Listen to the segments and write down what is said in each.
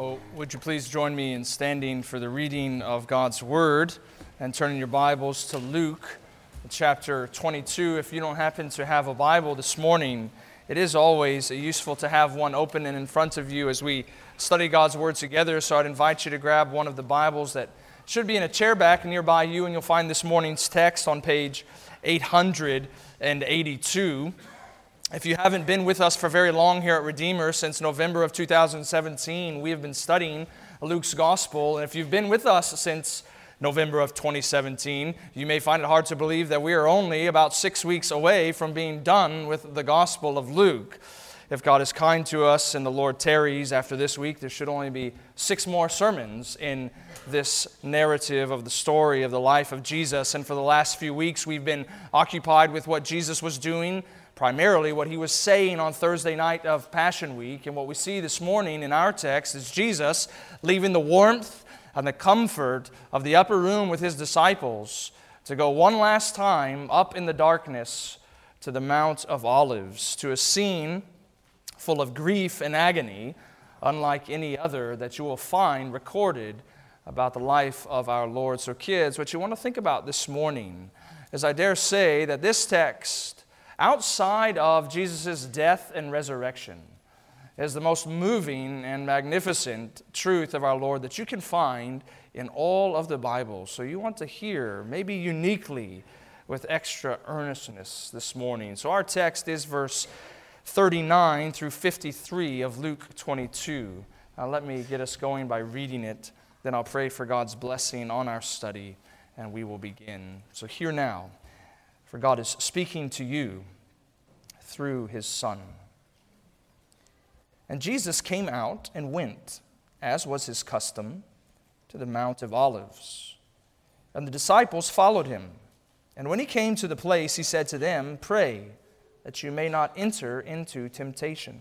Well, would you please join me in standing for the reading of God's Word and turning your Bibles to Luke chapter 22. If you don't happen to have a Bible this morning, it is always useful to have one open and in front of you as we study God's Word together. So I'd invite you to grab one of the Bibles that should be in a chair back nearby you, and you'll find this morning's text on page 882. If you haven't been with us for very long here at Redeemer, since November of 2017, we have been studying Luke's Gospel. And if you've been with us since November of 2017, you may find it hard to believe that we are only about six weeks away from being done with the Gospel of Luke. If God is kind to us and the Lord tarries after this week, there should only be six more sermons in this narrative of the story of the life of Jesus. And for the last few weeks, we've been occupied with what Jesus was doing primarily what he was saying on Thursday night of Passion Week. And what we see this morning in our text is Jesus leaving the warmth and the comfort of the upper room with his disciples to go one last time up in the darkness to the Mount of Olives, to a scene full of grief and agony, unlike any other that you will find recorded about the life of our Lord. So, kids, what you want to think about this morning is I dare say that this text outside of Jesus' death and resurrection is the most moving and magnificent truth of our Lord that you can find in all of the Bible. So you want to hear, maybe uniquely, with extra earnestness this morning. So our text is verse 39 through 53 of Luke 22. Now let me get us going by reading it. Then I'll pray for God's blessing on our study and we will begin. So hear now for God is speaking to you through his Son. And Jesus came out and went, as was his custom, to the Mount of Olives. And the disciples followed him. And when he came to the place, he said to them, Pray that you may not enter into temptation.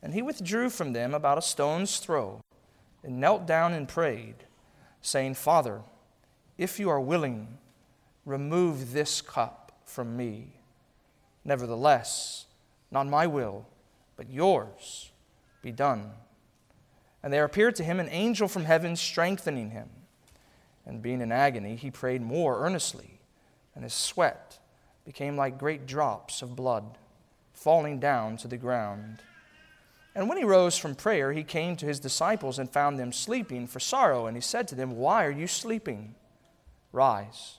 And he withdrew from them about a stone's throw and knelt down and prayed, saying, Father, if you are willing, Remove this cup from me. Nevertheless, not my will, but yours be done. And there appeared to him an angel from heaven strengthening him. And being in agony, he prayed more earnestly, and his sweat became like great drops of blood falling down to the ground. And when he rose from prayer, he came to his disciples and found them sleeping for sorrow. And he said to them, Why are you sleeping? Rise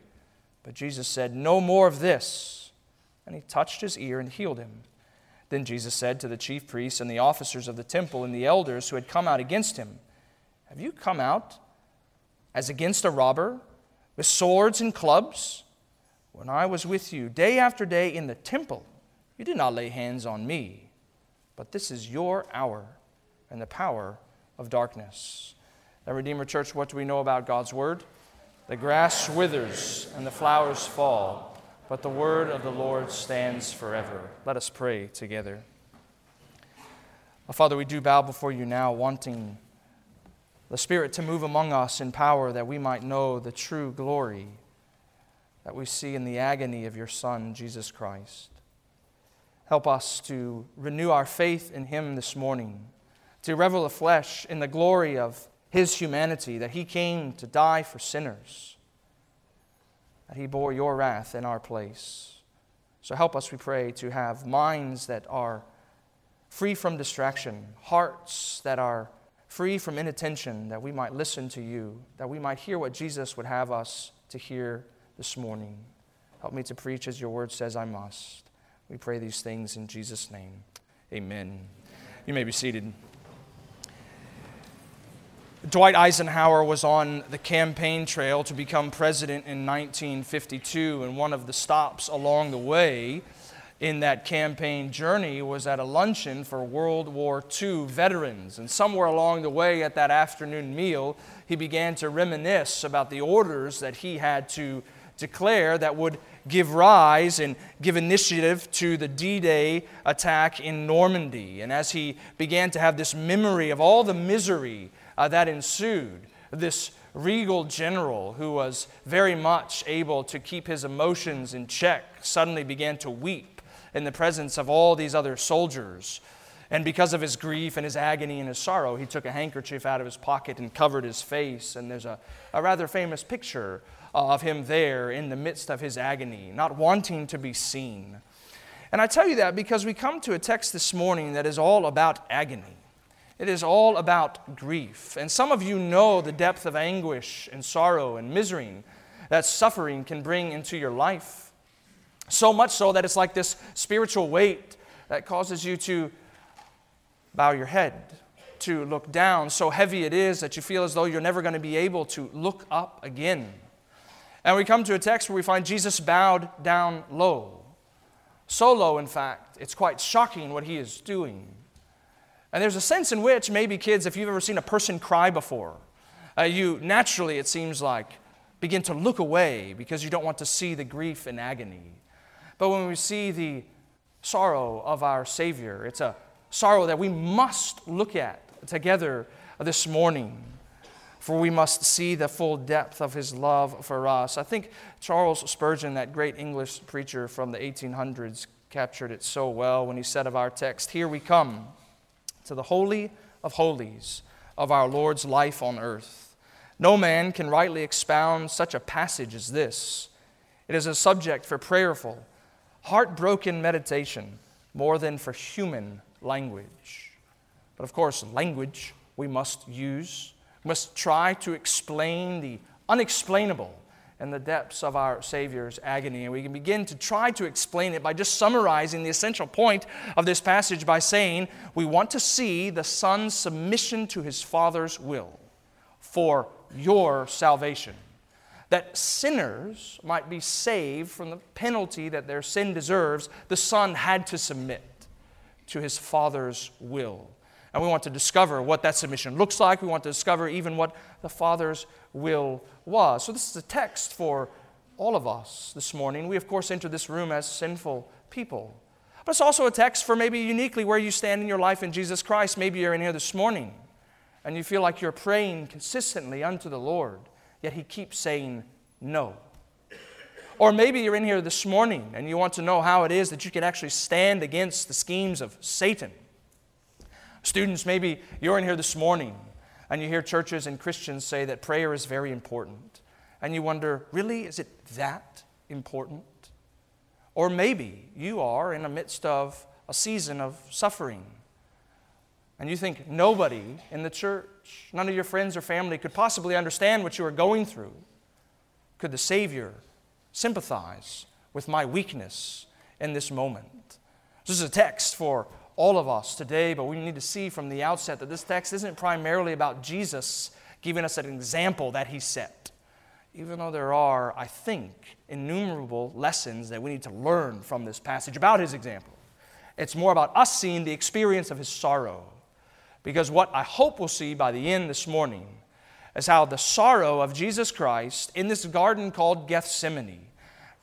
But Jesus said, No more of this. And he touched his ear and healed him. Then Jesus said to the chief priests and the officers of the temple and the elders who had come out against him, Have you come out as against a robber with swords and clubs? When I was with you day after day in the temple, you did not lay hands on me. But this is your hour and the power of darkness. Now, Redeemer Church, what do we know about God's Word? The grass withers and the flowers fall, but the word of the Lord stands forever. Let us pray together. Oh, Father, we do bow before you now, wanting the Spirit to move among us in power that we might know the true glory that we see in the agony of your Son, Jesus Christ. Help us to renew our faith in him this morning, to revel afresh in the glory of his humanity, that he came to die for sinners, that he bore your wrath in our place. So help us, we pray, to have minds that are free from distraction, hearts that are free from inattention, that we might listen to you, that we might hear what Jesus would have us to hear this morning. Help me to preach as your word says I must. We pray these things in Jesus' name. Amen. You may be seated. Dwight Eisenhower was on the campaign trail to become president in 1952, and one of the stops along the way in that campaign journey was at a luncheon for World War II veterans. And somewhere along the way at that afternoon meal, he began to reminisce about the orders that he had to declare that would give rise and give initiative to the D Day attack in Normandy. And as he began to have this memory of all the misery uh, that ensued, this regal general who was very much able to keep his emotions in check suddenly began to weep in the presence of all these other soldiers. And because of his grief and his agony and his sorrow, he took a handkerchief out of his pocket and covered his face. And there's a, a rather famous picture of him there in the midst of his agony, not wanting to be seen. And I tell you that because we come to a text this morning that is all about agony. It is all about grief. And some of you know the depth of anguish and sorrow and misery that suffering can bring into your life. So much so that it's like this spiritual weight that causes you to bow your head, to look down. So heavy it is that you feel as though you're never going to be able to look up again. And we come to a text where we find Jesus bowed down low. So low, in fact, it's quite shocking what he is doing. And there's a sense in which, maybe kids, if you've ever seen a person cry before, uh, you naturally, it seems like, begin to look away because you don't want to see the grief and agony. But when we see the sorrow of our Savior, it's a sorrow that we must look at together this morning for we must see the full depth of his love for us. I think Charles Spurgeon, that great English preacher from the 1800s, captured it so well when he said of our text Here we come to the Holy of Holies of our Lord's life on earth. No man can rightly expound such a passage as this. It is a subject for prayerful, heartbroken meditation more than for human language. But of course, language we must use must try to explain the unexplainable in the depths of our Savior's agony. And we can begin to try to explain it by just summarizing the essential point of this passage by saying we want to see the Son's submission to his Father's will for your salvation. That sinners might be saved from the penalty that their sin deserves, the Son had to submit to his Father's will. And we want to discover what that submission looks like. We want to discover even what the Father's will was. So, this is a text for all of us this morning. We, of course, enter this room as sinful people. But it's also a text for maybe uniquely where you stand in your life in Jesus Christ. Maybe you're in here this morning and you feel like you're praying consistently unto the Lord, yet He keeps saying no. Or maybe you're in here this morning and you want to know how it is that you can actually stand against the schemes of Satan Students, maybe you're in here this morning and you hear churches and Christians say that prayer is very important. And you wonder, really, is it that important? Or maybe you are in the midst of a season of suffering. And you think nobody in the church, none of your friends or family could possibly understand what you are going through. Could the Savior sympathize with my weakness in this moment? This is a text for all of us today, but we need to see from the outset that this text isn't primarily about Jesus giving us an example that he set. Even though there are, I think, innumerable lessons that we need to learn from this passage about his example. It's more about us seeing the experience of his sorrow. Because what I hope we'll see by the end this morning is how the sorrow of Jesus Christ in this garden called Gethsemane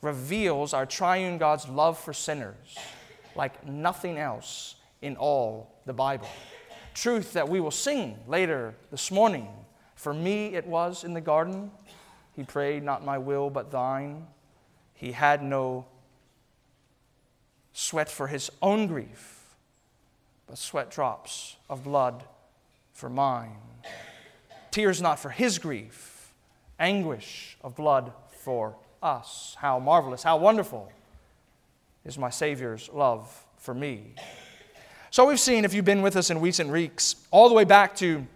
reveals our triune God's love for sinners like nothing else in all the Bible. Truth that we will sing later this morning. For me, it was in the garden. He prayed, Not my will, but thine. He had no sweat for his own grief, but sweat drops of blood for mine. Tears not for his grief, anguish of blood for us. How marvelous, how wonderful is my Savior's love for me. So we've seen, if you've been with us in recent weeks, all the way back to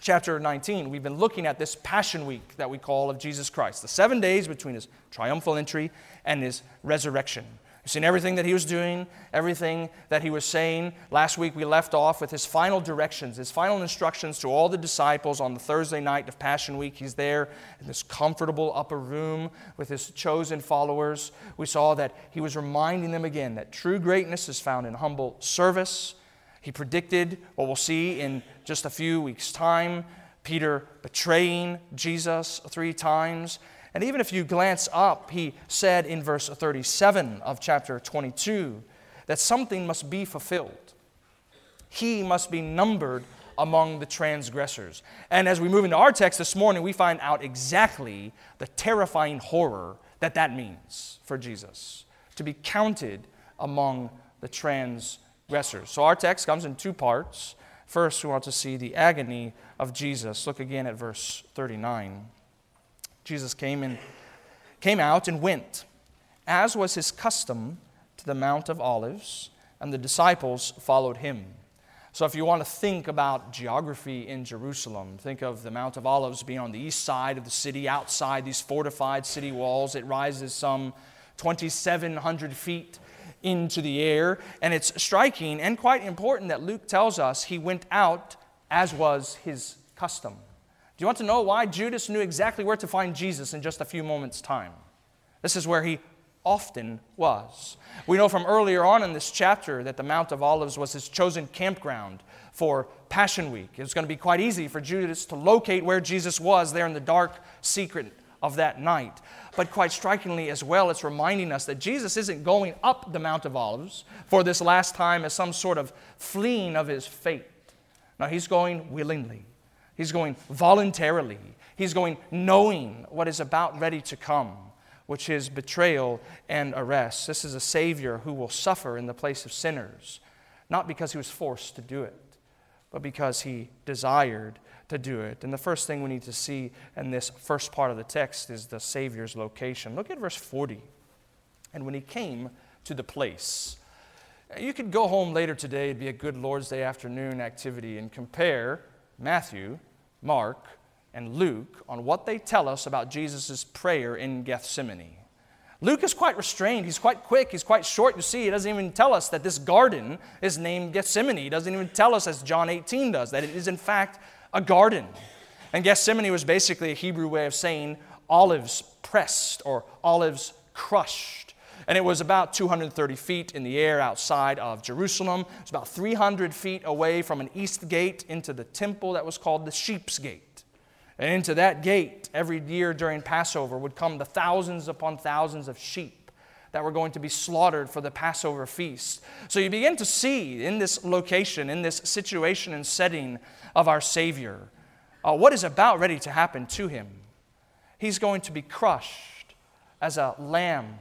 chapter 19, we've been looking at this Passion Week that we call of Jesus Christ, the seven days between his triumphal entry and his resurrection. We've seen everything that he was doing, everything that he was saying. Last week we left off with his final directions, his final instructions to all the disciples on the Thursday night of Passion Week. He's there in this comfortable upper room with his chosen followers. We saw that he was reminding them again that true greatness is found in humble service. He predicted what we'll see in just a few weeks' time Peter betraying Jesus three times. And even if you glance up, he said in verse 37 of chapter 22 that something must be fulfilled. He must be numbered among the transgressors. And as we move into our text this morning, we find out exactly the terrifying horror that that means for Jesus to be counted among the transgressors. So our text comes in two parts. First, we want to see the agony of Jesus. Look again at verse 39. Jesus came and came out and went, as was his custom, to the Mount of Olives, and the disciples followed him. So, if you want to think about geography in Jerusalem, think of the Mount of Olives being on the east side of the city, outside these fortified city walls. It rises some 2,700 feet into the air, and it's striking and quite important that Luke tells us he went out as was his custom. Do you want to know why Judas knew exactly where to find Jesus in just a few moments' time? This is where he often was. We know from earlier on in this chapter that the Mount of Olives was his chosen campground for Passion Week. It was going to be quite easy for Judas to locate where Jesus was there in the dark secret of that night. But quite strikingly as well, it's reminding us that Jesus isn't going up the Mount of Olives for this last time as some sort of fleeing of his fate. Now, he's going willingly. He's going voluntarily. He's going knowing what is about ready to come, which is betrayal and arrest. This is a Savior who will suffer in the place of sinners, not because he was forced to do it, but because he desired to do it. And the first thing we need to see in this first part of the text is the Savior's location. Look at verse 40. And when he came to the place, you could go home later today, it'd be a good Lord's Day afternoon activity, and compare Matthew, Mark, and Luke on what they tell us about Jesus' prayer in Gethsemane. Luke is quite restrained. He's quite quick. He's quite short. You see, he doesn't even tell us that this garden is named Gethsemane. He doesn't even tell us, as John 18 does, that it is in fact a garden. And Gethsemane was basically a Hebrew way of saying olives pressed or olives crushed. And it was about 230 feet in the air outside of Jerusalem. It was about 300 feet away from an east gate into the temple that was called the Sheep's Gate. And into that gate, every year during Passover, would come the thousands upon thousands of sheep that were going to be slaughtered for the Passover feast. So you begin to see in this location, in this situation and setting of our Savior, uh, what is about ready to happen to him. He's going to be crushed as a lamb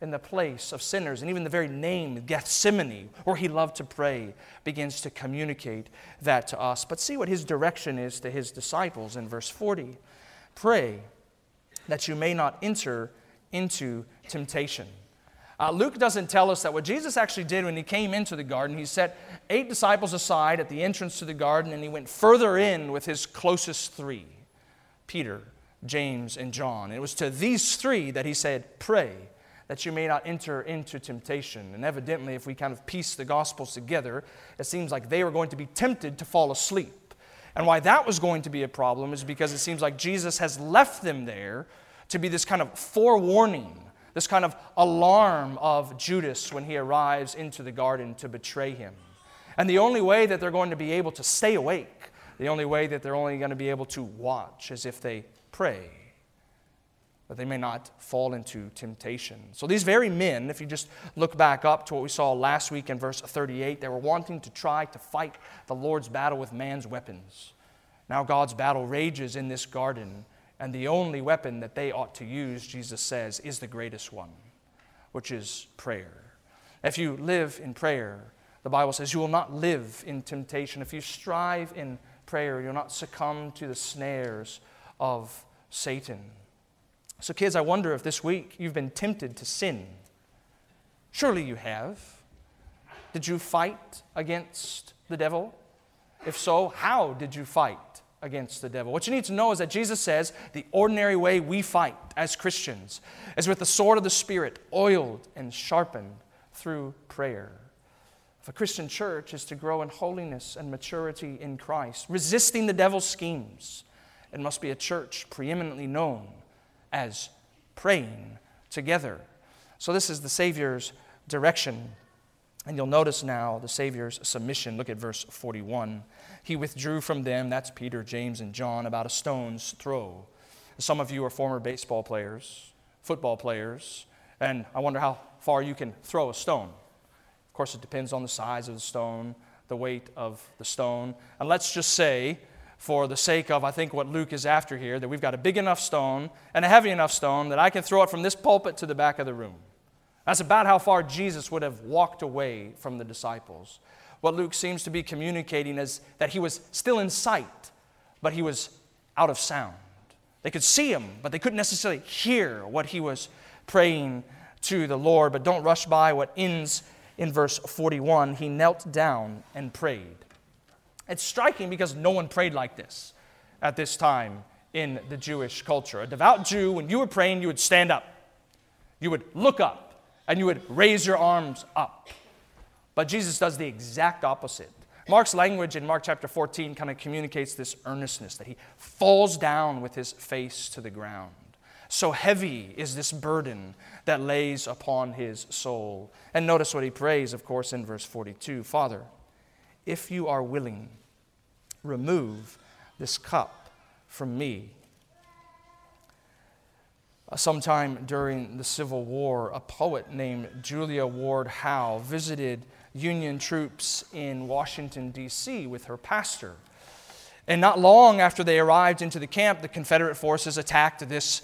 in the place of sinners. And even the very name, Gethsemane, where he loved to pray, begins to communicate that to us. But see what his direction is to his disciples in verse 40 Pray that you may not enter into temptation. Uh, Luke doesn't tell us that what Jesus actually did when he came into the garden, he set eight disciples aside at the entrance to the garden and he went further in with his closest three Peter, James, and John. It was to these three that he said, Pray that you may not enter into temptation. And evidently, if we kind of piece the Gospels together, it seems like they were going to be tempted to fall asleep. And why that was going to be a problem is because it seems like Jesus has left them there to be this kind of forewarning, this kind of alarm of Judas when he arrives into the garden to betray him. And the only way that they're going to be able to stay awake, the only way that they're only going to be able to watch is if they pray that they may not fall into temptation. So, these very men, if you just look back up to what we saw last week in verse 38, they were wanting to try to fight the Lord's battle with man's weapons. Now, God's battle rages in this garden, and the only weapon that they ought to use, Jesus says, is the greatest one, which is prayer. If you live in prayer, the Bible says you will not live in temptation. If you strive in prayer, you'll not succumb to the snares of Satan. So, kids, I wonder if this week you've been tempted to sin. Surely you have. Did you fight against the devil? If so, how did you fight against the devil? What you need to know is that Jesus says the ordinary way we fight as Christians is with the sword of the Spirit, oiled and sharpened through prayer. If a Christian church is to grow in holiness and maturity in Christ, resisting the devil's schemes, it must be a church preeminently known as praying together. So, this is the Savior's direction. And you'll notice now the Savior's submission. Look at verse 41. He withdrew from them, that's Peter, James, and John, about a stone's throw. Some of you are former baseball players, football players, and I wonder how far you can throw a stone. Of course, it depends on the size of the stone, the weight of the stone. And let's just say, for the sake of, I think, what Luke is after here, that we've got a big enough stone and a heavy enough stone that I can throw it from this pulpit to the back of the room. That's about how far Jesus would have walked away from the disciples. What Luke seems to be communicating is that he was still in sight, but he was out of sound. They could see him, but they couldn't necessarily hear what he was praying to the Lord. But don't rush by what ends in verse 41. He knelt down and prayed. It's striking because no one prayed like this at this time in the Jewish culture. A devout Jew, when you were praying, you would stand up, you would look up, and you would raise your arms up. But Jesus does the exact opposite. Mark's language in Mark chapter 14 kind of communicates this earnestness that he falls down with his face to the ground. So heavy is this burden that lays upon his soul. And notice what he prays, of course, in verse 42 Father, if you are willing, remove this cup from me. Uh, sometime during the Civil War, a poet named Julia Ward Howe visited Union troops in Washington, D.C., with her pastor. And not long after they arrived into the camp, the Confederate forces attacked this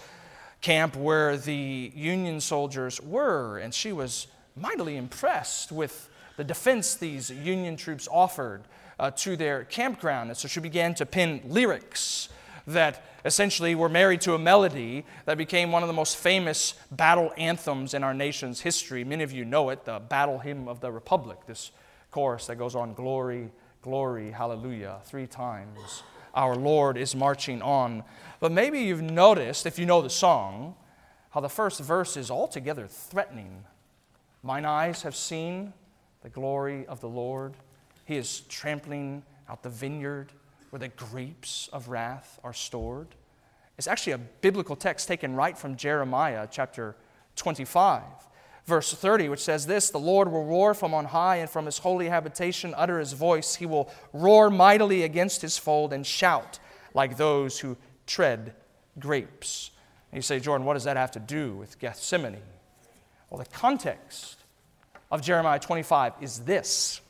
camp where the Union soldiers were. And she was mightily impressed with the defense these Union troops offered uh, to their campground. And so she began to pen lyrics that essentially were married to a melody that became one of the most famous battle anthems in our nation's history. Many of you know it, the Battle Hymn of the Republic, this chorus that goes on glory, glory, hallelujah, three times. Our Lord is marching on. But maybe you've noticed, if you know the song, how the first verse is altogether threatening. Mine eyes have seen the glory of the Lord. He is trampling out the vineyard where the grapes of wrath are stored. It's actually a biblical text taken right from Jeremiah chapter 25, verse 30, which says this The Lord will roar from on high, and from his holy habitation utter his voice. He will roar mightily against his fold and shout like those who tread grapes. And you say, Jordan, what does that have to do with Gethsemane? Well, the context of Jeremiah 25 is this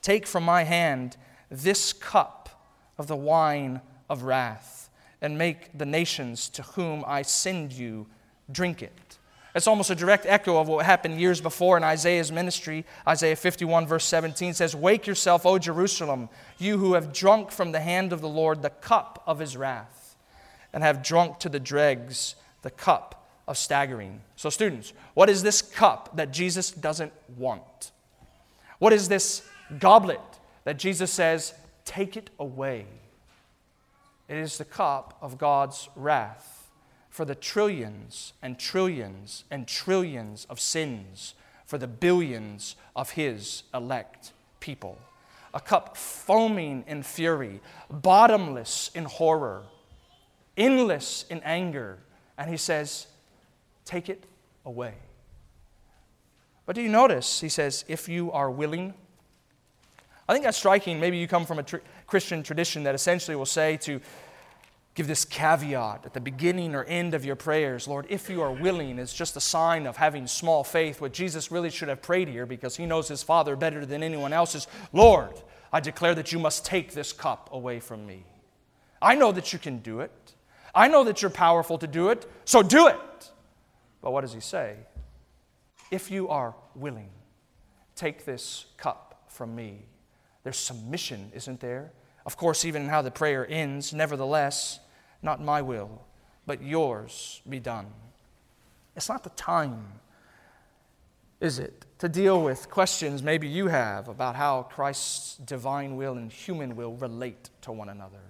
Take from my hand this cup of the wine of wrath, and make the nations to whom I send you drink it. It's almost a direct echo of what happened years before in Isaiah's ministry. Isaiah 51, verse 17 says, Wake yourself, O Jerusalem, you who have drunk from the hand of the Lord the cup of his wrath, and have drunk to the dregs the cup of staggering. So, students, what is this cup that Jesus doesn't want? What is this goblet that Jesus says, Take it away. It is the cup of God's wrath for the trillions and trillions and trillions of sins, for the billions of His elect people. A cup foaming in fury, bottomless in horror, endless in anger. And He says, Take it away. But do you notice? He says, If you are willing, I think that's striking. Maybe you come from a tr- Christian tradition that essentially will say to give this caveat at the beginning or end of your prayers Lord, if you are willing, is just a sign of having small faith. What Jesus really should have prayed here because he knows his Father better than anyone else is Lord, I declare that you must take this cup away from me. I know that you can do it. I know that you're powerful to do it, so do it. But what does he say? If you are willing, take this cup from me. There's submission, isn't there? Of course, even how the prayer ends, nevertheless, not my will, but yours be done. It's not the time, is it, to deal with questions maybe you have about how Christ's divine will and human will relate to one another.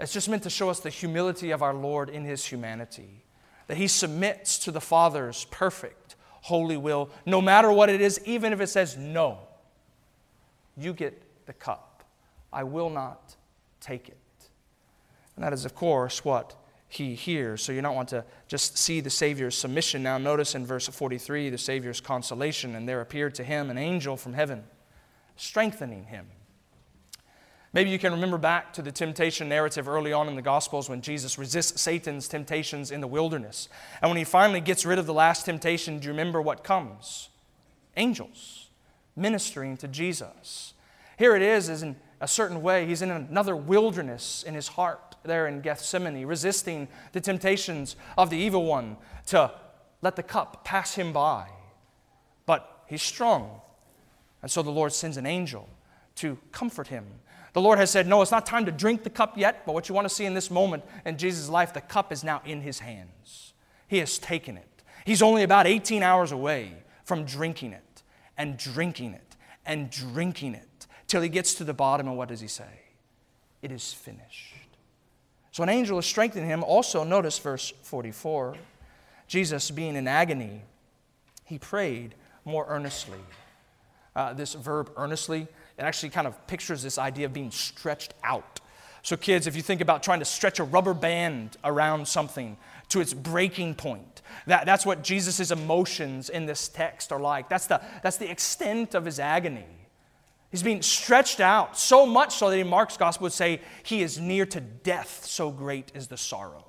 It's just meant to show us the humility of our Lord in his humanity, that he submits to the Father's perfect, holy will, no matter what it is, even if it says no, you get the cup. I will not take it. And that is, of course, what he hears. So you don't want to just see the Savior's submission. Now, notice in verse 43 the Savior's consolation, and there appeared to him an angel from heaven, strengthening him. Maybe you can remember back to the temptation narrative early on in the Gospels when Jesus resists Satan's temptations in the wilderness. And when he finally gets rid of the last temptation, do you remember what comes? Angels ministering to Jesus. Here it is, is in a certain way, he's in another wilderness in his heart there in Gethsemane, resisting the temptations of the evil one to let the cup pass him by. But he's strong. And so the Lord sends an angel to comfort him the Lord has said, No, it's not time to drink the cup yet, but what you want to see in this moment in Jesus' life, the cup is now in his hands. He has taken it. He's only about 18 hours away from drinking it and drinking it and drinking it till he gets to the bottom. And what does he say? It is finished. So an angel is strengthening him. Also, notice verse 44 Jesus, being in agony, he prayed more earnestly. Uh, this verb earnestly it actually kind of pictures this idea of being stretched out. So, kids, if you think about trying to stretch a rubber band around something to its breaking point, that, that's what Jesus' emotions in this text are like. That's the, that's the extent of his agony. He's being stretched out so much so that in Mark's gospel would say he is near to death, so great is the sorrow.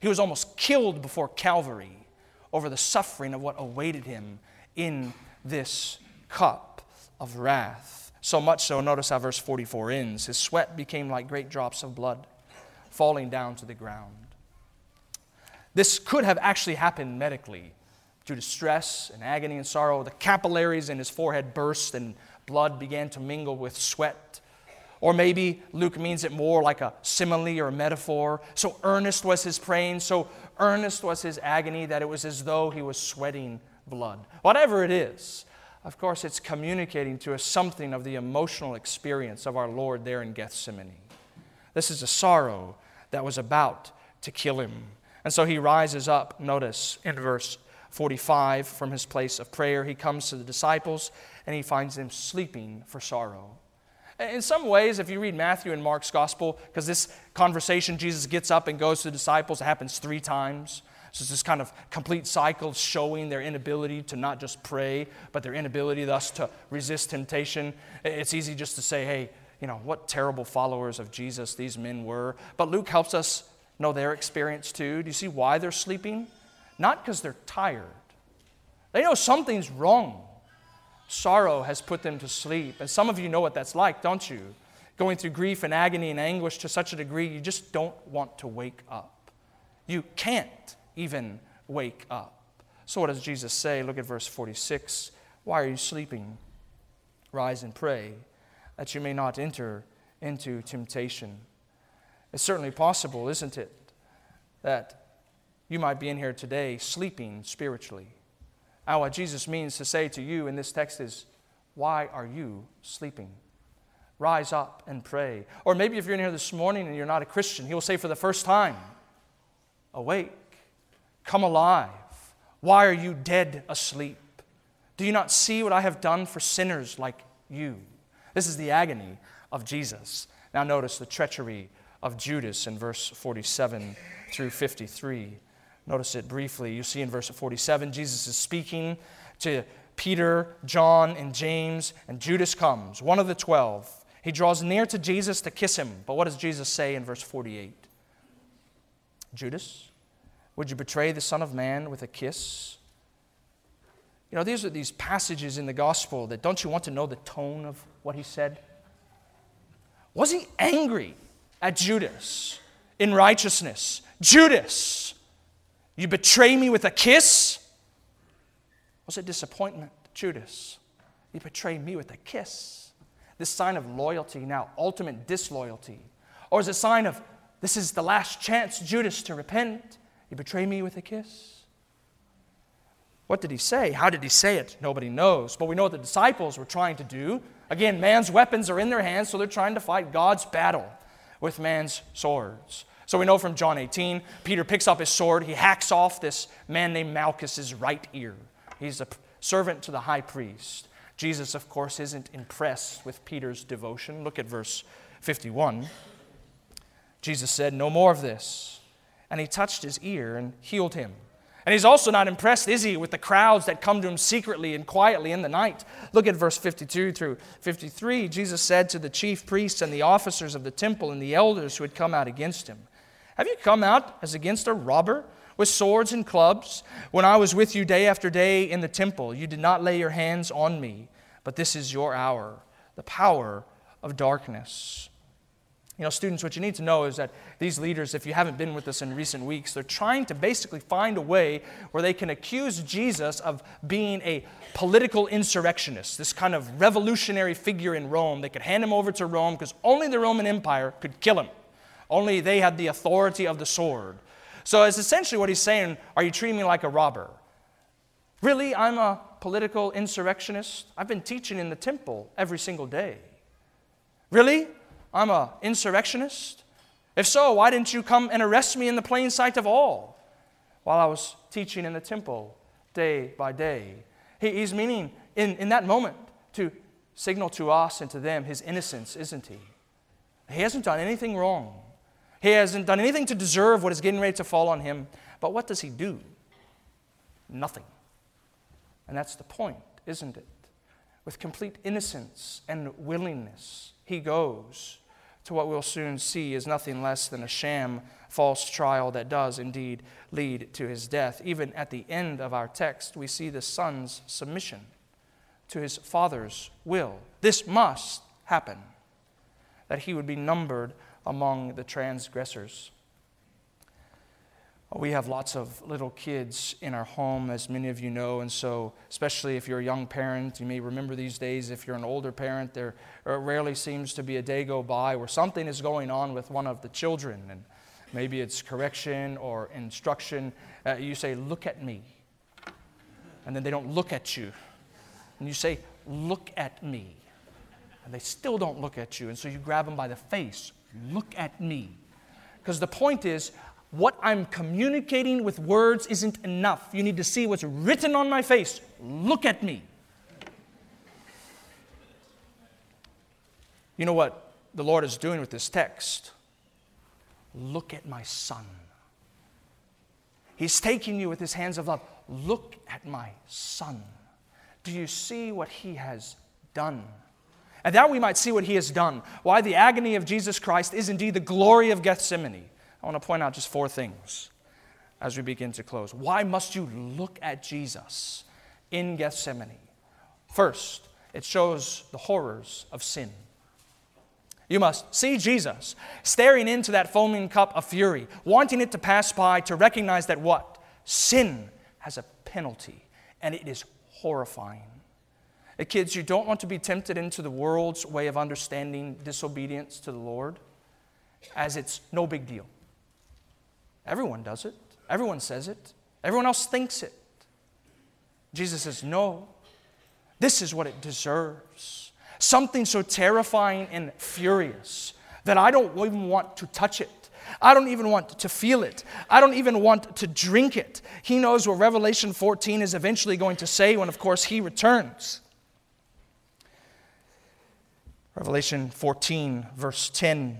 He was almost killed before Calvary over the suffering of what awaited him in this cup of wrath. So much so, notice how verse 44 ends. His sweat became like great drops of blood falling down to the ground. This could have actually happened medically due to stress and agony and sorrow. The capillaries in his forehead burst and blood began to mingle with sweat. Or maybe Luke means it more like a simile or a metaphor. So earnest was his praying, so earnest was his agony that it was as though he was sweating blood. Whatever it is, of course, it's communicating to us something of the emotional experience of our Lord there in Gethsemane. This is a sorrow that was about to kill him. And so he rises up, notice in verse 45 from his place of prayer. He comes to the disciples and he finds them sleeping for sorrow. In some ways, if you read Matthew and Mark's gospel, because this conversation, Jesus gets up and goes to the disciples, it happens three times. So it's this kind of complete cycle showing their inability to not just pray, but their inability thus to resist temptation. It's easy just to say, hey, you know, what terrible followers of Jesus these men were. But Luke helps us know their experience too. Do you see why they're sleeping? Not because they're tired. They know something's wrong. Sorrow has put them to sleep. And some of you know what that's like, don't you? Going through grief and agony and anguish to such a degree you just don't want to wake up. You can't even wake up. So, what does Jesus say? Look at verse 46. Why are you sleeping? Rise and pray that you may not enter into temptation. It's certainly possible, isn't it, that you might be in here today sleeping spiritually. Now, what Jesus means to say to you in this text is, Why are you sleeping? Rise up and pray. Or maybe if you're in here this morning and you're not a Christian, he will say for the first time, Awake Come alive. Why are you dead asleep? Do you not see what I have done for sinners like you? This is the agony of Jesus. Now, notice the treachery of Judas in verse 47 through 53. Notice it briefly. You see in verse 47, Jesus is speaking to Peter, John, and James, and Judas comes, one of the twelve. He draws near to Jesus to kiss him. But what does Jesus say in verse 48? Judas, would you betray the Son of Man with a kiss? You know, these are these passages in the gospel that don't you want to know the tone of what he said? Was he angry at Judas in righteousness? Judas, you betray me with a kiss? Was it disappointment? Judas, you betray me with a kiss? This sign of loyalty, now ultimate disloyalty? Or is it a sign of this is the last chance, Judas, to repent? You betray me with a kiss? What did he say? How did he say it? Nobody knows. But we know what the disciples were trying to do. Again, man's weapons are in their hands, so they're trying to fight God's battle with man's swords. So we know from John 18, Peter picks up his sword, he hacks off this man named Malchus's right ear. He's a servant to the high priest. Jesus, of course, isn't impressed with Peter's devotion. Look at verse 51. Jesus said, No more of this. And he touched his ear and healed him. And he's also not impressed, is he, with the crowds that come to him secretly and quietly in the night. Look at verse 52 through 53. Jesus said to the chief priests and the officers of the temple and the elders who had come out against him, Have you come out as against a robber with swords and clubs? When I was with you day after day in the temple, you did not lay your hands on me, but this is your hour, the power of darkness. You know, students, what you need to know is that these leaders, if you haven't been with us in recent weeks, they're trying to basically find a way where they can accuse Jesus of being a political insurrectionist, this kind of revolutionary figure in Rome. They could hand him over to Rome because only the Roman Empire could kill him. Only they had the authority of the sword. So it's essentially what he's saying Are you treating me like a robber? Really, I'm a political insurrectionist? I've been teaching in the temple every single day. Really? I'm an insurrectionist? If so, why didn't you come and arrest me in the plain sight of all while I was teaching in the temple day by day? He, he's meaning in, in that moment to signal to us and to them his innocence, isn't he? He hasn't done anything wrong. He hasn't done anything to deserve what is getting ready to fall on him. But what does he do? Nothing. And that's the point, isn't it? With complete innocence and willingness, he goes to what we'll soon see is nothing less than a sham false trial that does indeed lead to his death. Even at the end of our text, we see the son's submission to his father's will. This must happen, that he would be numbered among the transgressors. We have lots of little kids in our home, as many of you know, and so, especially if you're a young parent, you may remember these days. If you're an older parent, there rarely seems to be a day go by where something is going on with one of the children, and maybe it's correction or instruction. Uh, you say, Look at me. And then they don't look at you. And you say, Look at me. And they still don't look at you, and so you grab them by the face. Look at me. Because the point is, what I'm communicating with words isn't enough. You need to see what's written on my face. Look at me. You know what the Lord is doing with this text? Look at my son. He's taking you with his hands of love. Look at my son. Do you see what he has done? And that we might see what he has done. Why the agony of Jesus Christ is indeed the glory of Gethsemane. I want to point out just four things as we begin to close. Why must you look at Jesus in Gethsemane? First, it shows the horrors of sin. You must see Jesus staring into that foaming cup of fury, wanting it to pass by to recognize that what? Sin has a penalty, and it is horrifying. Uh, kids, you don't want to be tempted into the world's way of understanding disobedience to the Lord as it's no big deal. Everyone does it, everyone says it, everyone else thinks it. Jesus says, No, this is what it deserves. Something so terrifying and furious that I don't even want to touch it. I don't even want to feel it. I don't even want to drink it. He knows what Revelation 14 is eventually going to say when, of course, he returns. Revelation 14, verse 10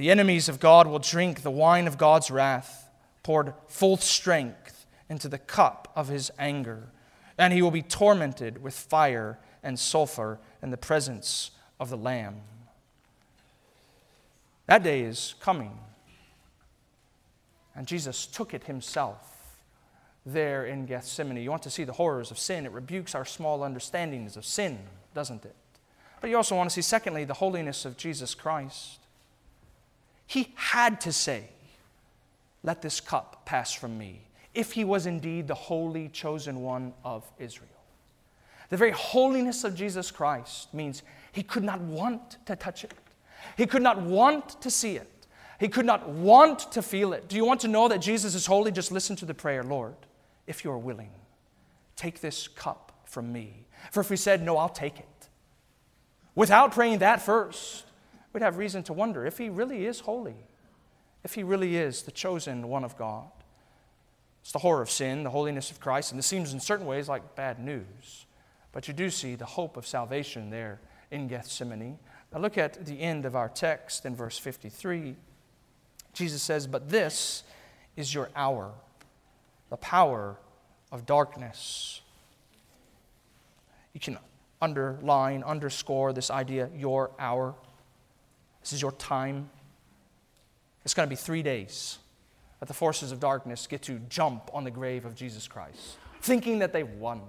the enemies of God will drink the wine of God's wrath, poured full strength into the cup of his anger, and he will be tormented with fire and sulfur in the presence of the Lamb. That day is coming. And Jesus took it himself there in Gethsemane. You want to see the horrors of sin. It rebukes our small understandings of sin, doesn't it? But you also want to see, secondly, the holiness of Jesus Christ. He had to say, Let this cup pass from me, if he was indeed the holy chosen one of Israel. The very holiness of Jesus Christ means he could not want to touch it, he could not want to see it, he could not want to feel it. Do you want to know that Jesus is holy? Just listen to the prayer Lord, if you are willing, take this cup from me. For if we said, No, I'll take it, without praying that first, we'd have reason to wonder if he really is holy, if he really is the chosen one of God. It's the horror of sin, the holiness of Christ, and this seems in certain ways like bad news. But you do see the hope of salvation there in Gethsemane. Now look at the end of our text in verse 53. Jesus says, But this is your hour, the power of darkness. You can underline, underscore this idea, your hour. This is your time. It's going to be three days that the forces of darkness get to jump on the grave of Jesus Christ, thinking that they've won.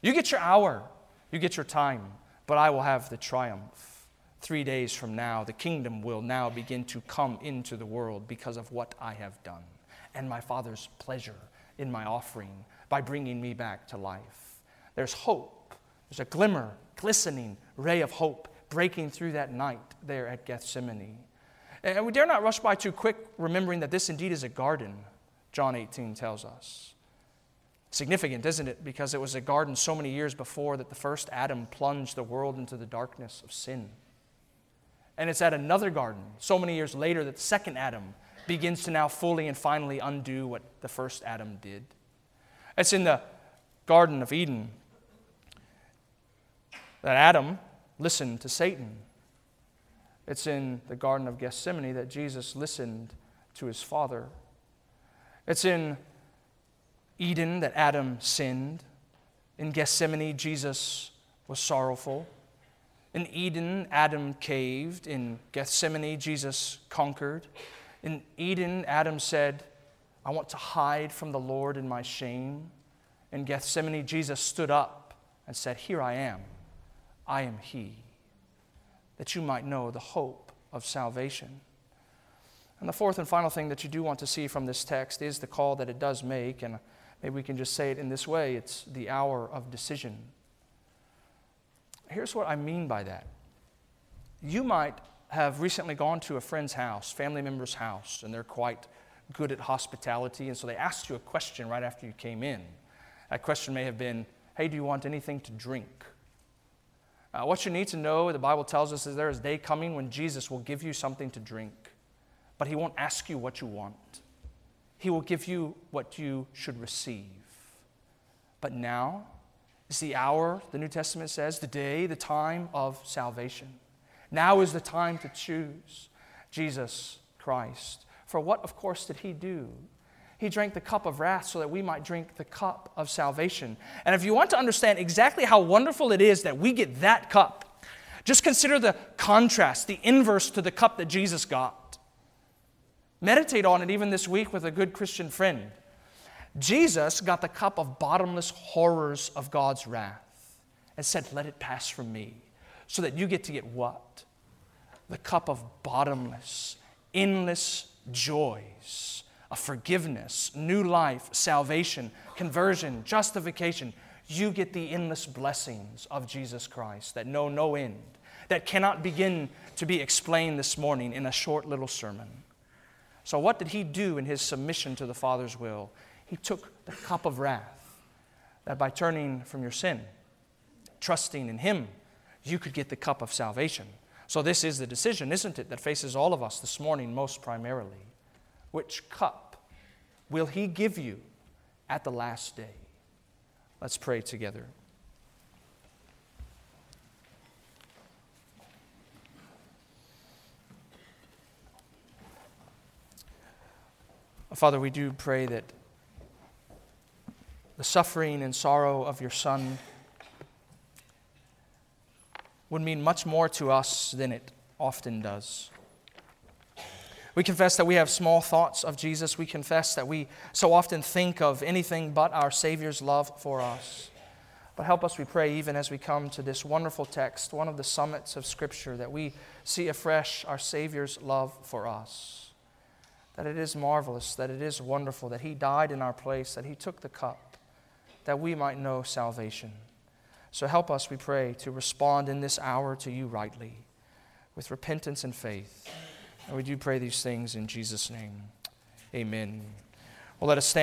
You get your hour, you get your time, but I will have the triumph. Three days from now, the kingdom will now begin to come into the world because of what I have done and my Father's pleasure in my offering by bringing me back to life. There's hope, there's a glimmer, glistening ray of hope breaking through that night there at Gethsemane. And we dare not rush by too quick, remembering that this indeed is a garden, John 18 tells us. Significant, isn't it? Because it was a garden so many years before that the first Adam plunged the world into the darkness of sin. And it's at another garden, so many years later, that the second Adam begins to now fully and finally undo what the first Adam did. It's in the Garden of Eden that Adam listened to Satan it's in the Garden of Gethsemane that Jesus listened to his Father. It's in Eden that Adam sinned. In Gethsemane, Jesus was sorrowful. In Eden, Adam caved. In Gethsemane, Jesus conquered. In Eden, Adam said, I want to hide from the Lord in my shame. In Gethsemane, Jesus stood up and said, Here I am. I am He that you might know the hope of salvation. And the fourth and final thing that you do want to see from this text is the call that it does make, and maybe we can just say it in this way it's the hour of decision. Here's what I mean by that. You might have recently gone to a friend's house, family member's house, and they're quite good at hospitality, and so they asked you a question right after you came in. That question may have been, Hey, do you want anything to drink? Uh, what you need to know, the Bible tells us, is there is a day coming when Jesus will give you something to drink, but he won't ask you what you want. He will give you what you should receive. But now is the hour, the New Testament says, the day, the time of salvation. Now is the time to choose Jesus Christ. For what, of course, did he do? He drank the cup of wrath so that we might drink the cup of salvation. And if you want to understand exactly how wonderful it is that we get that cup, just consider the contrast, the inverse to the cup that Jesus got. Meditate on it even this week with a good Christian friend. Jesus got the cup of bottomless horrors of God's wrath and said, Let it pass from me. So that you get to get what? The cup of bottomless, endless joys of forgiveness, new life, salvation, conversion, justification. You get the endless blessings of Jesus Christ that know no end, that cannot begin to be explained this morning in a short little sermon. So, what did he do in his submission to the Father's will? He took the cup of wrath, that by turning from your sin, trusting in him, you could get the cup of salvation. So, this is the decision, isn't it, that faces all of us this morning most primarily. Which cup will He give you at the last day? Let's pray together. Father, we do pray that the suffering and sorrow of your Son would mean much more to us than it often does. We confess that we have small thoughts of Jesus. We confess that we so often think of anything but our Savior's love for us. But help us, we pray, even as we come to this wonderful text, one of the summits of Scripture, that we see afresh our Savior's love for us. That it is marvelous, that it is wonderful, that He died in our place, that He took the cup, that we might know salvation. So help us, we pray, to respond in this hour to you rightly with repentance and faith. And we do pray these things in Jesus' name. Amen. Well, let us stand.